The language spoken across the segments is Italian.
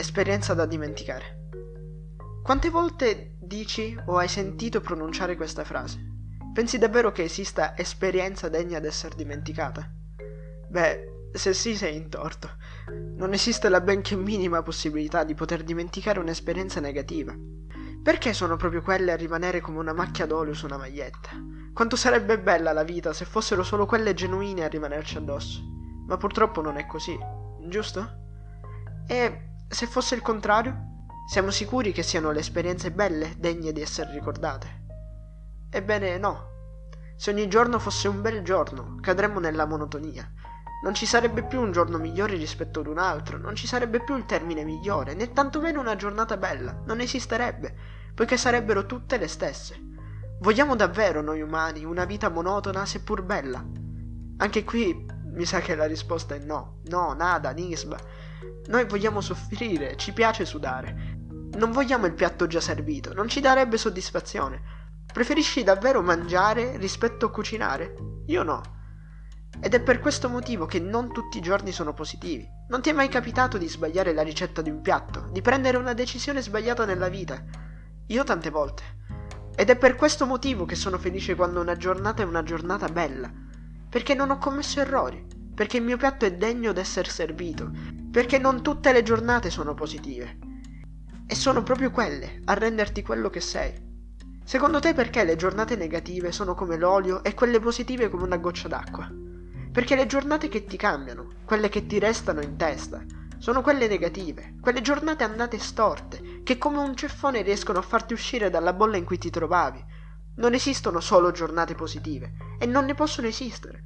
Esperienza da dimenticare. Quante volte dici o hai sentito pronunciare questa frase? Pensi davvero che esista esperienza degna d'essere dimenticata? Beh, se sì sei in torto. Non esiste la benché minima possibilità di poter dimenticare un'esperienza negativa. Perché sono proprio quelle a rimanere come una macchia d'olio su una maglietta? Quanto sarebbe bella la vita se fossero solo quelle genuine a rimanerci addosso. Ma purtroppo non è così, giusto? E se fosse il contrario? Siamo sicuri che siano le esperienze belle degne di essere ricordate? Ebbene no. Se ogni giorno fosse un bel giorno, cadremmo nella monotonia. Non ci sarebbe più un giorno migliore rispetto ad un altro, non ci sarebbe più il termine migliore, né tantomeno una giornata bella, non esisterebbe, poiché sarebbero tutte le stesse. Vogliamo davvero noi umani una vita monotona seppur bella? Anche qui mi sa che la risposta è no, no, nada, nisba. Noi vogliamo soffrire, ci piace sudare. Non vogliamo il piatto già servito, non ci darebbe soddisfazione. Preferisci davvero mangiare rispetto a cucinare? Io no. Ed è per questo motivo che non tutti i giorni sono positivi. Non ti è mai capitato di sbagliare la ricetta di un piatto, di prendere una decisione sbagliata nella vita? Io tante volte. Ed è per questo motivo che sono felice quando una giornata è una giornata bella. Perché non ho commesso errori, perché il mio piatto è degno d'essere servito, perché non tutte le giornate sono positive. E sono proprio quelle a renderti quello che sei. Secondo te perché le giornate negative sono come l'olio e quelle positive come una goccia d'acqua? Perché le giornate che ti cambiano, quelle che ti restano in testa, sono quelle negative, quelle giornate andate storte, che come un ceffone riescono a farti uscire dalla bolla in cui ti trovavi. Non esistono solo giornate positive, e non ne possono esistere.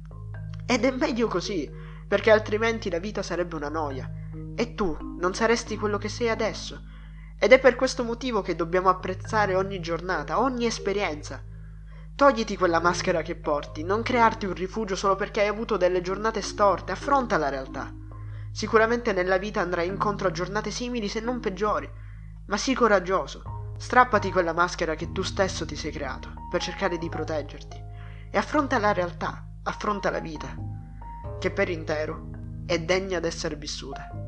Ed è meglio così, perché altrimenti la vita sarebbe una noia e tu non saresti quello che sei adesso. Ed è per questo motivo che dobbiamo apprezzare ogni giornata, ogni esperienza. Togliti quella maschera che porti, non crearti un rifugio solo perché hai avuto delle giornate storte, affronta la realtà. Sicuramente nella vita andrai incontro a giornate simili se non peggiori, ma sii coraggioso. Strappati quella maschera che tu stesso ti sei creato per cercare di proteggerti e affronta la realtà, affronta la vita che per intero è degna d'essere vissuta.